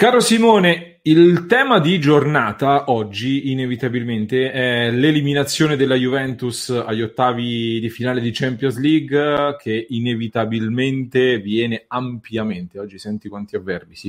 Caro Simone, il tema di giornata oggi inevitabilmente è l'eliminazione della Juventus agli ottavi di finale di Champions League che inevitabilmente viene ampiamente, oggi senti quanti avverbi, sì,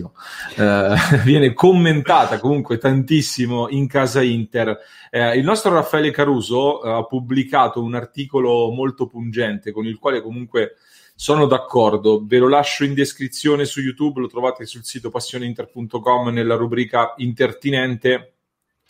eh, viene commentata comunque tantissimo in casa Inter. Eh, il nostro Raffaele Caruso eh, ha pubblicato un articolo molto pungente con il quale comunque sono d'accordo, ve lo lascio in descrizione su YouTube, lo trovate sul sito passioneinter.com nella rubrica intertinente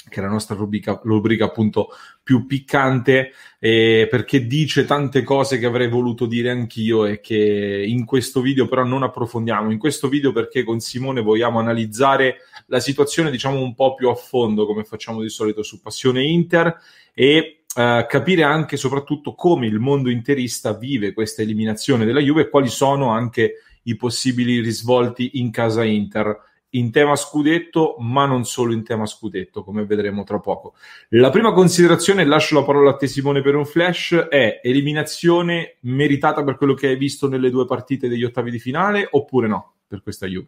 che è la nostra rubrica, rubrica appunto più piccante, eh, perché dice tante cose che avrei voluto dire anch'io e che in questo video però non approfondiamo. In questo video perché con Simone vogliamo analizzare la situazione diciamo un po' più a fondo, come facciamo di solito su Passione Inter, e Uh, capire anche soprattutto come il mondo interista vive questa eliminazione della Juve e quali sono anche i possibili risvolti in casa Inter in tema scudetto, ma non solo in tema scudetto, come vedremo tra poco. La prima considerazione, lascio la parola a te Simone per un flash, è eliminazione meritata per quello che hai visto nelle due partite degli ottavi di finale oppure no per questa Juve?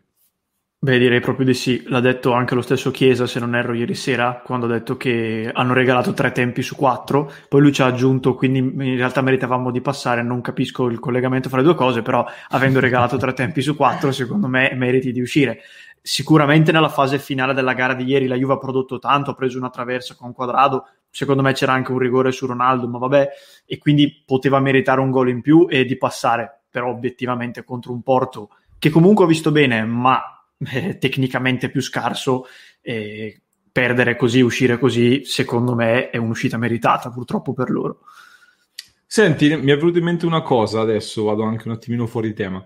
Beh, direi proprio di sì. L'ha detto anche lo stesso Chiesa, se non erro, ieri sera, quando ha detto che hanno regalato tre tempi su quattro. Poi lui ci ha aggiunto, quindi in realtà meritavamo di passare. Non capisco il collegamento fra le due cose, però avendo regalato tre tempi su quattro, secondo me meriti di uscire. Sicuramente nella fase finale della gara di ieri la Juve ha prodotto tanto, ha preso una traversa con quadrado. Secondo me c'era anche un rigore su Ronaldo, ma vabbè, e quindi poteva meritare un gol in più e di passare. Però obiettivamente contro un Porto che comunque ho visto bene, ma eh, tecnicamente più scarso e perdere così, uscire così, secondo me è un'uscita meritata purtroppo per loro. Senti, mi è venuta in mente una cosa adesso, vado anche un attimino fuori tema.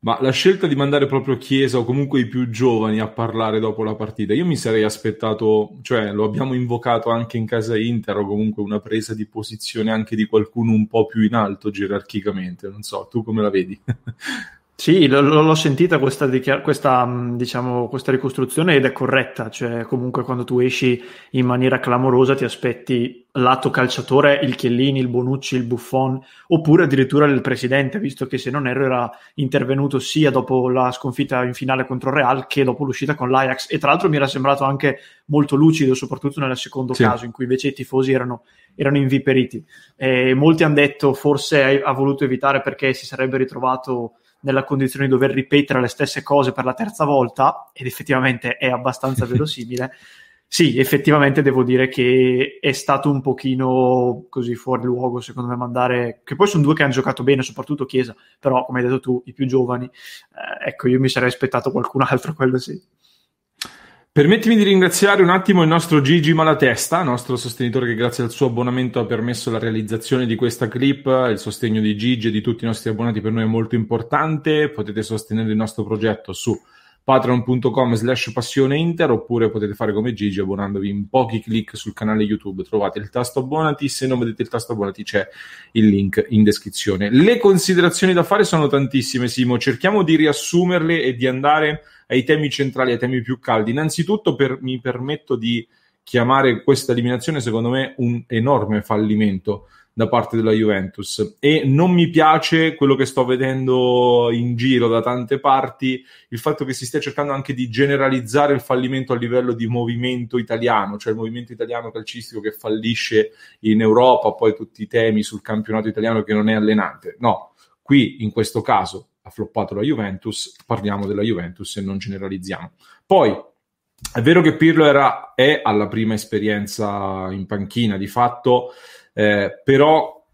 Ma la scelta di mandare proprio Chiesa o comunque i più giovani a parlare dopo la partita, io mi sarei aspettato, cioè lo abbiamo invocato anche in casa Inter o comunque una presa di posizione anche di qualcuno un po' più in alto gerarchicamente, non so, tu come la vedi? Sì, l- l'ho sentita questa, questa, diciamo, questa ricostruzione ed è corretta, cioè comunque quando tu esci in maniera clamorosa ti aspetti lato calciatore il Chiellini, il Bonucci, il Buffon, oppure addirittura il presidente, visto che se non erro era intervenuto sia dopo la sconfitta in finale contro il Real che dopo l'uscita con l'Ajax e tra l'altro mi era sembrato anche molto lucido, soprattutto nel secondo sì. caso in cui invece i tifosi erano, erano inviperiti. E molti hanno detto forse ha voluto evitare perché si sarebbe ritrovato nella condizione di dover ripetere le stesse cose per la terza volta, ed effettivamente è abbastanza verosimile, sì, effettivamente devo dire che è stato un pochino così fuori luogo, secondo me, mandare... Che poi sono due che hanno giocato bene, soprattutto Chiesa, però, come hai detto tu, i più giovani, eh, ecco, io mi sarei aspettato qualcun altro, quello sì. Permettimi di ringraziare un attimo il nostro Gigi Malatesta, nostro sostenitore che grazie al suo abbonamento ha permesso la realizzazione di questa clip. Il sostegno di Gigi e di tutti i nostri abbonati per noi è molto importante. Potete sostenere il nostro progetto su patreon.com slash passione inter oppure potete fare come Gigi abbonandovi in pochi clic sul canale YouTube trovate il tasto abbonati se non vedete il tasto abbonati c'è il link in descrizione le considerazioni da fare sono tantissime Simo cerchiamo di riassumerle e di andare ai temi centrali ai temi più caldi innanzitutto per, mi permetto di chiamare questa eliminazione secondo me un enorme fallimento da parte della Juventus e non mi piace quello che sto vedendo in giro da tante parti, il fatto che si stia cercando anche di generalizzare il fallimento a livello di movimento italiano, cioè il movimento italiano calcistico che fallisce in Europa, poi tutti i temi sul campionato italiano che non è allenante. No, qui in questo caso ha floppato la Juventus, parliamo della Juventus e non generalizziamo. Poi è vero che Pirlo era, è alla prima esperienza in panchina, di fatto eh, però,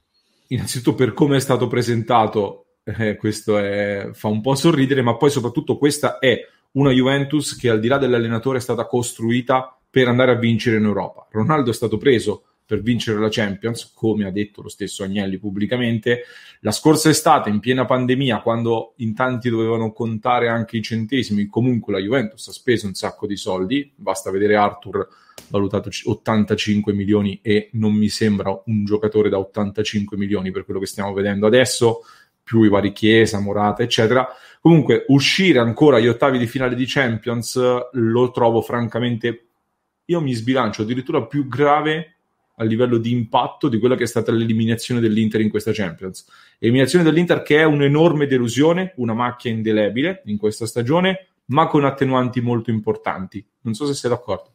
innanzitutto per come è stato presentato, eh, questo è, fa un po' sorridere, ma poi soprattutto questa è una Juventus che al di là dell'allenatore è stata costruita per andare a vincere in Europa. Ronaldo è stato preso per vincere la Champions, come ha detto lo stesso Agnelli pubblicamente. La scorsa estate, in piena pandemia, quando in tanti dovevano contare anche i centesimi, comunque la Juventus ha speso un sacco di soldi. Basta vedere Arthur valutato 85 milioni e non mi sembra un giocatore da 85 milioni per quello che stiamo vedendo adesso, più i vari Chiesa, Morata, eccetera. Comunque, uscire ancora agli ottavi di finale di Champions lo trovo francamente, io mi sbilancio addirittura più grave a livello di impatto di quella che è stata l'eliminazione dell'Inter in questa Champions. Eliminazione dell'Inter che è un'enorme delusione, una macchia indelebile in questa stagione, ma con attenuanti molto importanti. Non so se sei d'accordo.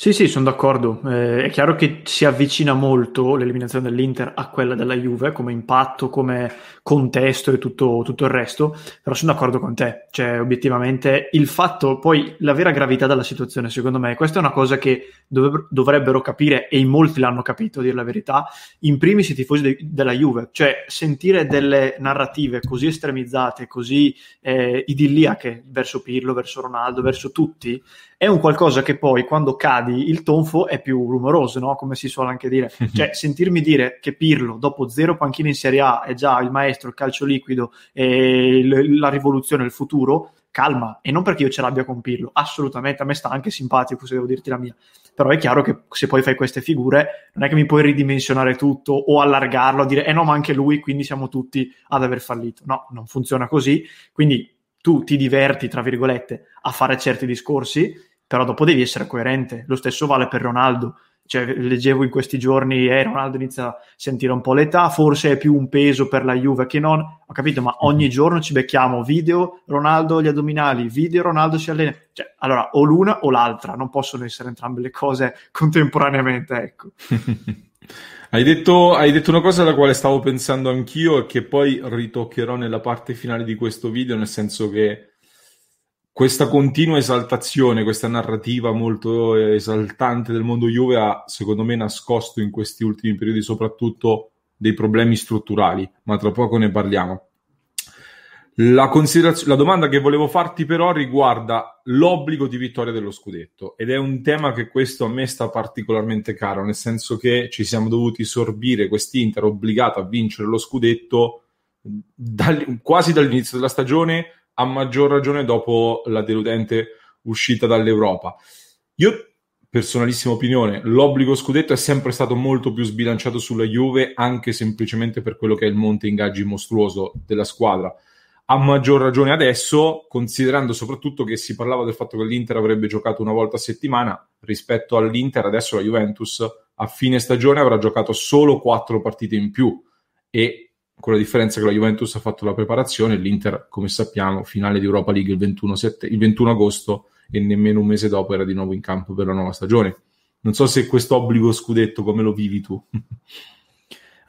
Sì, sì, sono d'accordo. Eh, è chiaro che si avvicina molto l'eliminazione dell'Inter a quella della Juve come impatto, come contesto e tutto, tutto, il resto, però sono d'accordo con te. Cioè, obiettivamente, il fatto, poi la vera gravità della situazione, secondo me, questa è una cosa che dov- dovrebbero capire e in molti l'hanno capito, a dire la verità, in primis i tifosi de- della Juve. Cioè, sentire delle narrative così estremizzate, così eh, idilliache verso Pirlo, verso Ronaldo, verso tutti, è un qualcosa che poi quando cadi il tonfo è più rumoroso, no? come si suole anche dire. Cioè, sentirmi dire che Pirlo, dopo zero panchine in Serie A, è già il maestro, il calcio liquido e il, la rivoluzione, il futuro, calma. E non perché io ce l'abbia con Pirlo, assolutamente, a me sta anche simpatico, se devo dirti la mia. Però è chiaro che se poi fai queste figure, non è che mi puoi ridimensionare tutto o allargarlo, a dire, eh no, ma anche lui, quindi siamo tutti ad aver fallito. No, non funziona così. Quindi tu ti diverti, tra virgolette, a fare certi discorsi, però dopo devi essere coerente. Lo stesso vale per Ronaldo. Cioè, leggevo in questi giorni, eh, Ronaldo inizia a sentire un po' l'età, forse è più un peso per la Juve che non. Ho capito, ma ogni mhm. giorno ci becchiamo video Ronaldo gli addominali, video Ronaldo si allena. Cioè, allora, o l'una o l'altra, non possono essere entrambe le cose contemporaneamente, ecco. Hai detto, hai detto, una cosa alla quale stavo pensando anch'io e che poi ritoccherò nella parte finale di questo video, nel senso che questa continua esaltazione, questa narrativa molto esaltante del mondo Juve ha, secondo me, nascosto in questi ultimi periodi soprattutto dei problemi strutturali, ma tra poco ne parliamo. La, consideraz- la domanda che volevo farti però riguarda l'obbligo di vittoria dello scudetto ed è un tema che questo a me sta particolarmente caro, nel senso che ci siamo dovuti sorbire quest'Inter obbligata a vincere lo scudetto dal- quasi dall'inizio della stagione a maggior ragione dopo la deludente uscita dall'Europa. Io, personalissima opinione, l'obbligo scudetto è sempre stato molto più sbilanciato sulla Juve, anche semplicemente per quello che è il monte ingaggi mostruoso della squadra. A maggior ragione adesso, considerando soprattutto che si parlava del fatto che l'Inter avrebbe giocato una volta a settimana rispetto all'Inter, adesso la Juventus a fine stagione avrà giocato solo quattro partite in più e con la differenza che la Juventus ha fatto la preparazione, l'Inter, come sappiamo, finale di Europa League il 21, sette, il 21 agosto e nemmeno un mese dopo era di nuovo in campo per la nuova stagione. Non so se questo obbligo scudetto come lo vivi tu.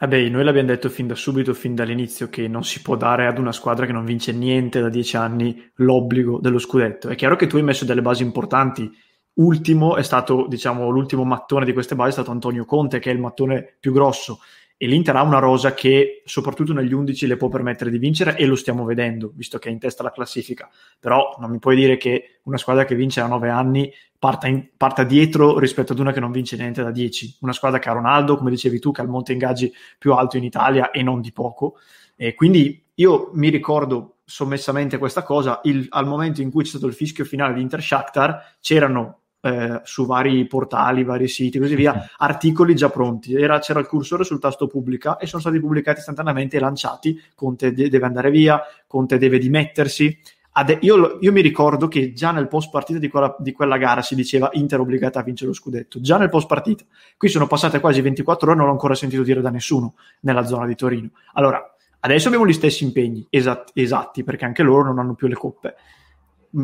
Vabbè, noi l'abbiamo detto fin da subito, fin dall'inizio, che non si può dare ad una squadra che non vince niente da dieci anni l'obbligo dello scudetto. È chiaro che tu hai messo delle basi importanti. Ultimo è stato, diciamo, l'ultimo mattone di queste basi è stato Antonio Conte, che è il mattone più grosso e l'Inter ha una rosa che soprattutto negli 11 le può permettere di vincere e lo stiamo vedendo, visto che è in testa la classifica. Però non mi puoi dire che una squadra che vince da 9 anni parta, in, parta dietro rispetto ad una che non vince niente da 10. Una squadra che ha Ronaldo, come dicevi tu, che ha il monte ingaggi più alto in Italia e non di poco. E quindi io mi ricordo sommessamente questa cosa, il, al momento in cui c'è stato il fischio finale di Inter Shakhtar c'erano eh, su vari portali, vari siti così via, articoli già pronti. Era, c'era il cursore sul tasto pubblica e sono stati pubblicati istantaneamente e lanciati. Conte de- deve andare via, Conte deve dimettersi. Ade- io, io, mi ricordo che già nel post partita di quella, di quella, gara si diceva Inter obbligata a vincere lo scudetto, già nel post partita. Qui sono passate quasi 24 ore e non l'ho ancora sentito dire da nessuno nella zona di Torino. Allora, adesso abbiamo gli stessi impegni esatti, esatti perché anche loro non hanno più le coppe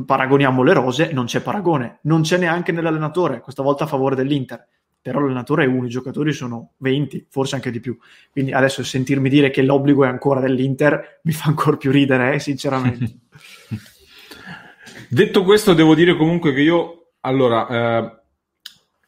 paragoniamo le rose, non c'è paragone, non c'è neanche nell'allenatore, questa volta a favore dell'Inter, però l'allenatore è uno, i giocatori sono 20, forse anche di più. Quindi adesso sentirmi dire che l'obbligo è ancora dell'Inter mi fa ancora più ridere, eh, sinceramente. Detto questo, devo dire comunque che io, allora, eh,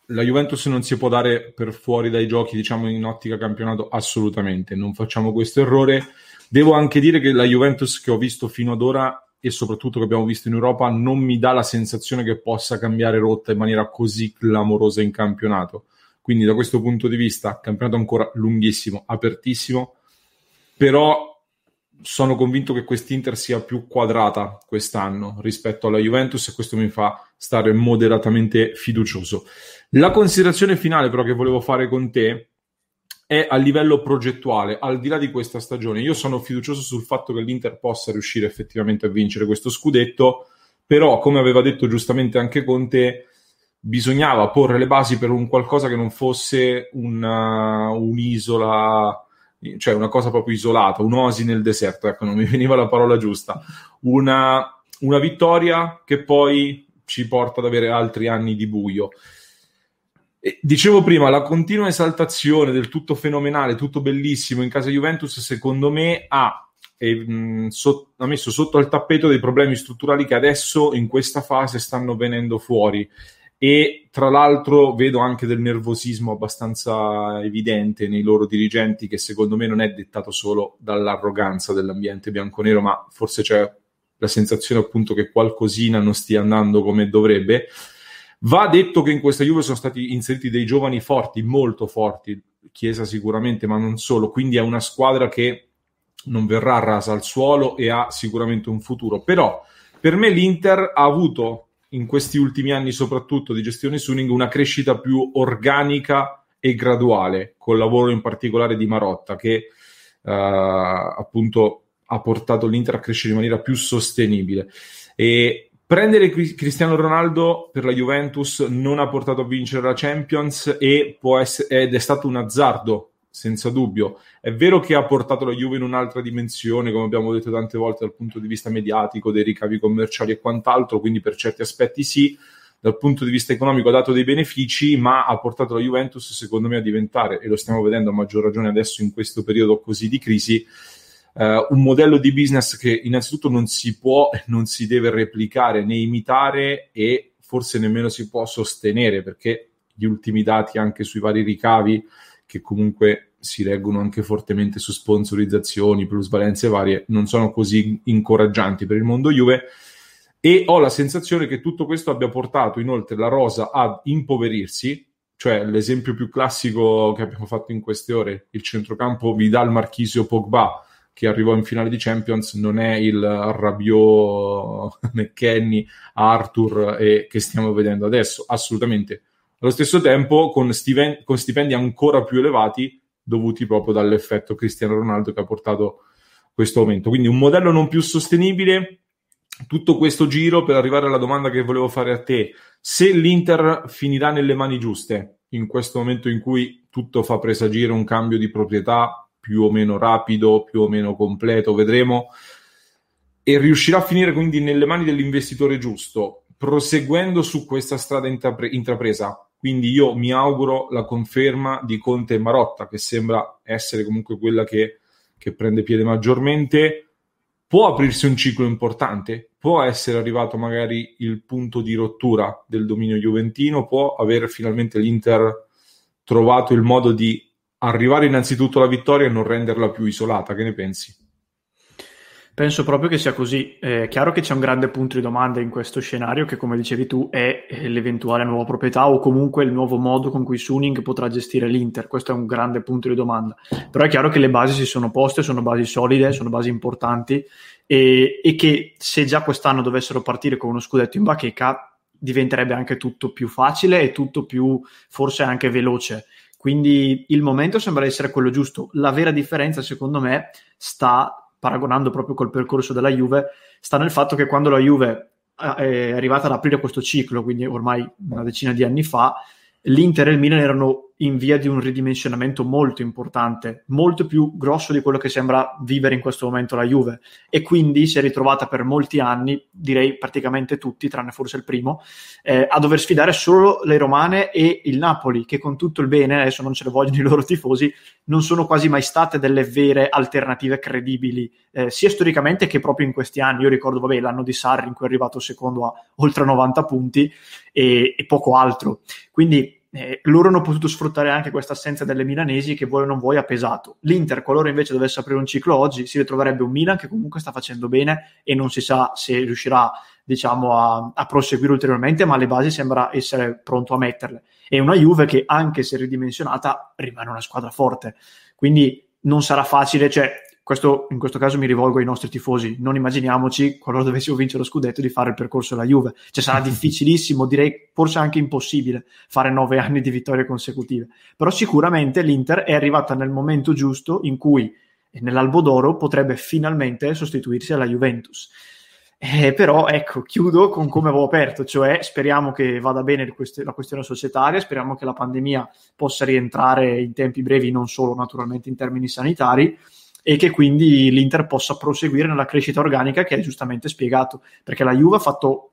la Juventus non si può dare per fuori dai giochi, diciamo, in ottica campionato, assolutamente, non facciamo questo errore. Devo anche dire che la Juventus che ho visto fino ad ora e soprattutto che abbiamo visto in Europa non mi dà la sensazione che possa cambiare rotta in maniera così clamorosa in campionato. Quindi da questo punto di vista, campionato ancora lunghissimo, apertissimo, però sono convinto che quest'Inter sia più quadrata quest'anno rispetto alla Juventus e questo mi fa stare moderatamente fiducioso. La considerazione finale però che volevo fare con te è a livello progettuale, al di là di questa stagione. Io sono fiducioso sul fatto che l'Inter possa riuscire effettivamente a vincere questo scudetto, però come aveva detto giustamente anche Conte, bisognava porre le basi per un qualcosa che non fosse una, un'isola, cioè una cosa proprio isolata, un'oasi nel deserto, ecco, non mi veniva la parola giusta, una, una vittoria che poi ci porta ad avere altri anni di buio. Dicevo prima, la continua esaltazione del tutto fenomenale, tutto bellissimo in casa Juventus, secondo me ha, eh, mh, so, ha messo sotto al tappeto dei problemi strutturali che adesso in questa fase stanno venendo fuori. E tra l'altro vedo anche del nervosismo abbastanza evidente nei loro dirigenti, che secondo me non è dettato solo dall'arroganza dell'ambiente bianconero, ma forse c'è la sensazione appunto che qualcosina non stia andando come dovrebbe. Va detto che in questa Juve sono stati inseriti dei giovani forti, molto forti, Chiesa sicuramente, ma non solo, quindi è una squadra che non verrà rasa al suolo e ha sicuramente un futuro. Però per me l'Inter ha avuto in questi ultimi anni, soprattutto di gestione Suning, una crescita più organica e graduale, col lavoro in particolare di Marotta, che uh, appunto ha portato l'Inter a crescere in maniera più sostenibile. E Prendere Cristiano Ronaldo per la Juventus non ha portato a vincere la Champions e essere, ed è stato un azzardo, senza dubbio. È vero che ha portato la Juve in un'altra dimensione, come abbiamo detto tante volte dal punto di vista mediatico, dei ricavi commerciali e quant'altro, quindi per certi aspetti sì, dal punto di vista economico ha dato dei benefici, ma ha portato la Juventus, secondo me, a diventare, e lo stiamo vedendo a maggior ragione adesso in questo periodo così di crisi, Uh, un modello di business che innanzitutto non si può e non si deve replicare né imitare e forse nemmeno si può sostenere perché gli ultimi dati anche sui vari ricavi che comunque si reggono anche fortemente su sponsorizzazioni, plusvalenze varie, non sono così incoraggianti per il mondo Juve. E ho la sensazione che tutto questo abbia portato inoltre la rosa ad impoverirsi, cioè l'esempio più classico che abbiamo fatto in queste ore, il centrocampo Vidal Marchisio Pogba che arrivò in finale di Champions non è il Rabiot, McKenny, Arthur e che stiamo vedendo adesso, assolutamente. Allo stesso tempo con, stiven- con stipendi ancora più elevati dovuti proprio dall'effetto Cristiano Ronaldo che ha portato questo aumento. Quindi un modello non più sostenibile. Tutto questo giro per arrivare alla domanda che volevo fare a te, se l'Inter finirà nelle mani giuste in questo momento in cui tutto fa presagire un cambio di proprietà, più o meno rapido, più o meno completo, vedremo. E riuscirà a finire quindi nelle mani dell'investitore giusto, proseguendo su questa strada intrapre- intrapresa. Quindi io mi auguro la conferma di Conte e Marotta, che sembra essere comunque quella che, che prende piede maggiormente. Può aprirsi un ciclo importante, può essere arrivato magari il punto di rottura del dominio juventino, può avere finalmente l'Inter trovato il modo di arrivare innanzitutto alla vittoria e non renderla più isolata. Che ne pensi? Penso proprio che sia così. È chiaro che c'è un grande punto di domanda in questo scenario che, come dicevi tu, è l'eventuale nuova proprietà o comunque il nuovo modo con cui Suning potrà gestire l'Inter. Questo è un grande punto di domanda. Però è chiaro che le basi si sono poste, sono basi solide, sono basi importanti e, e che se già quest'anno dovessero partire con uno scudetto in bacheca diventerebbe anche tutto più facile e tutto più forse anche veloce. Quindi il momento sembra essere quello giusto. La vera differenza, secondo me, sta paragonando proprio col percorso della Juve, sta nel fatto che quando la Juve eh, è arrivata ad aprire questo ciclo, quindi ormai una decina di anni fa, l'Inter e il Milan erano in via di un ridimensionamento molto importante, molto più grosso di quello che sembra vivere in questo momento la Juve e quindi si è ritrovata per molti anni, direi praticamente tutti, tranne forse il primo, eh, a dover sfidare solo le romane e il Napoli, che con tutto il bene, adesso non ce le vogliono i loro tifosi, non sono quasi mai state delle vere alternative credibili, eh, sia storicamente che proprio in questi anni. Io ricordo, vabbè, l'anno di Sarri in cui è arrivato secondo a oltre 90 punti e, e poco altro. Quindi eh, loro hanno potuto sfruttare anche questa assenza delle milanesi che vuoi o non vuoi ha pesato. L'Inter, qualora invece dovesse aprire un ciclo oggi, si ritroverebbe un Milan che comunque sta facendo bene e non si sa se riuscirà diciamo, a, a proseguire ulteriormente, ma le basi sembra essere pronto a metterle. E una Juve che, anche se ridimensionata, rimane una squadra forte. Quindi non sarà facile, cioè questo, in questo caso mi rivolgo ai nostri tifosi, non immaginiamoci, qualora dovessimo vincere lo scudetto, di fare il percorso della Juve. Cioè sarà difficilissimo, direi forse anche impossibile, fare nove anni di vittorie consecutive. Però sicuramente l'Inter è arrivata nel momento giusto in cui nell'albo d'oro potrebbe finalmente sostituirsi alla Juventus. Eh, però ecco, chiudo con come avevo aperto, cioè speriamo che vada bene la questione societaria, speriamo che la pandemia possa rientrare in tempi brevi, non solo naturalmente in termini sanitari, e che quindi l'Inter possa proseguire nella crescita organica che hai giustamente spiegato, perché la Juve ha fatto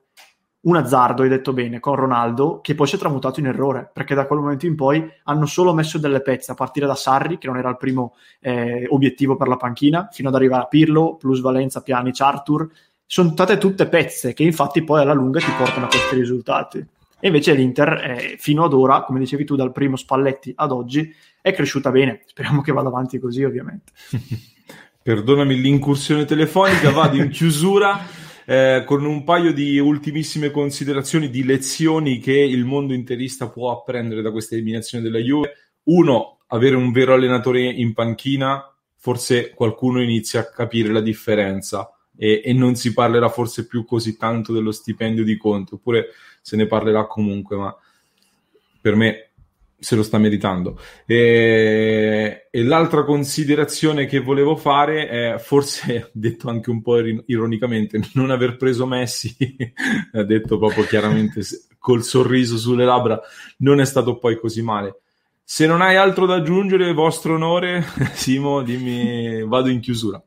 un azzardo, hai detto bene, con Ronaldo, che poi si è tramutato in errore, perché da quel momento in poi hanno solo messo delle pezze, a partire da Sarri, che non era il primo eh, obiettivo per la panchina, fino ad arrivare a Pirlo, plus Valenza, Pjanic, Arthur, sono state tutte pezze che infatti poi alla lunga ti portano a questi risultati. E invece l'Inter, eh, fino ad ora, come dicevi tu, dal primo Spalletti ad oggi, è cresciuta bene. Speriamo che vada avanti così, ovviamente. Perdonami l'incursione telefonica, vado in chiusura. Eh, con un paio di ultimissime considerazioni di lezioni che il mondo interista può apprendere da questa eliminazione della Juve. Uno, avere un vero allenatore in panchina, forse qualcuno inizia a capire la differenza e, e non si parlerà forse più così tanto dello stipendio di Conte, oppure se ne parlerà comunque, ma per me se lo sta meritando. E, e, l'altra considerazione che volevo fare è, forse detto anche un po' ironicamente, non aver preso Messi, ha detto proprio chiaramente col sorriso sulle labbra, non è stato poi così male. Se non hai altro da aggiungere, vostro onore, Simo, dimmi, vado in chiusura.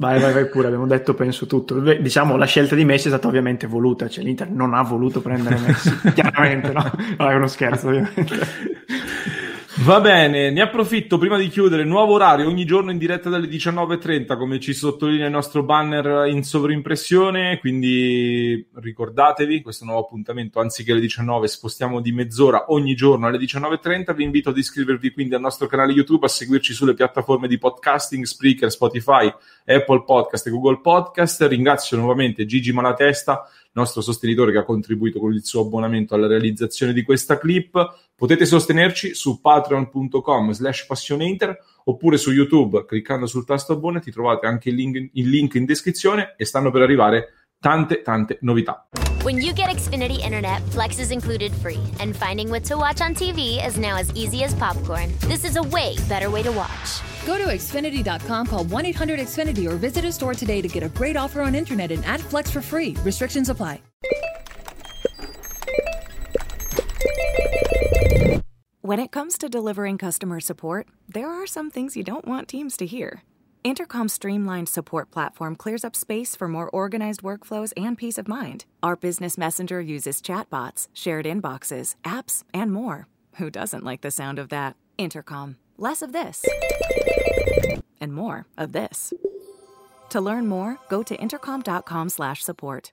Vai, vai, vai pure, abbiamo detto penso tutto. Diciamo la scelta di Messi è stata ovviamente voluta, cioè l'Inter non ha voluto prendere Messi, chiaramente, no? No, è uno scherzo ovviamente. Va bene, ne approfitto prima di chiudere. Nuovo orario ogni giorno in diretta dalle 19.30, come ci sottolinea il nostro banner in sovrimpressione. Quindi ricordatevi questo nuovo appuntamento, anziché alle 19, spostiamo di mezz'ora ogni giorno alle 19.30. Vi invito ad iscrivervi quindi al nostro canale YouTube, a seguirci sulle piattaforme di podcasting, Spreaker, Spotify, Apple Podcast e Google Podcast. Ringrazio nuovamente Gigi Malatesta nostro sostenitore che ha contribuito con il suo abbonamento alla realizzazione di questa clip. Potete sostenerci su patreon.com slash passioneinter oppure su YouTube cliccando sul tasto abbonati trovate anche il link, il link in descrizione e stanno per arrivare tante tante novità. When you get Xfinity Internet, Flex is included free, and finding what to watch on TV is now as easy as popcorn. This is a way better way to watch. Go to Xfinity.com, call 1 800 Xfinity, or visit a store today to get a great offer on internet and add Flex for free. Restrictions apply. When it comes to delivering customer support, there are some things you don't want teams to hear. Intercom's streamlined support platform clears up space for more organized workflows and peace of mind. Our business messenger uses chatbots, shared inboxes, apps, and more. Who doesn't like the sound of that? Intercom. Less of this. And more of this. To learn more, go to intercom.com/support.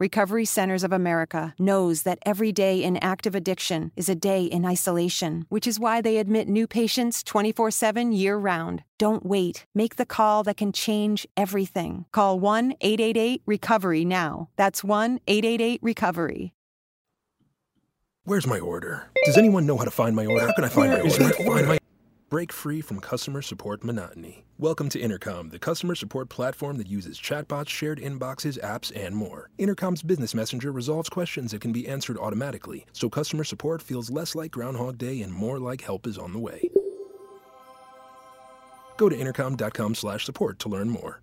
Recovery Centers of America knows that every day in active addiction is a day in isolation, which is why they admit new patients 24 7 year round. Don't wait. Make the call that can change everything. Call 1 888 Recovery now. That's 1 888 Recovery. Where's my order? Does anyone know how to find my order? How can I find Where my order? My order? Break free from customer support monotony. Welcome to Intercom, the customer support platform that uses chatbots, shared inboxes, apps, and more. Intercom's business messenger resolves questions that can be answered automatically, so customer support feels less like Groundhog Day and more like help is on the way. Go to intercom.com/support to learn more.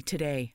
today.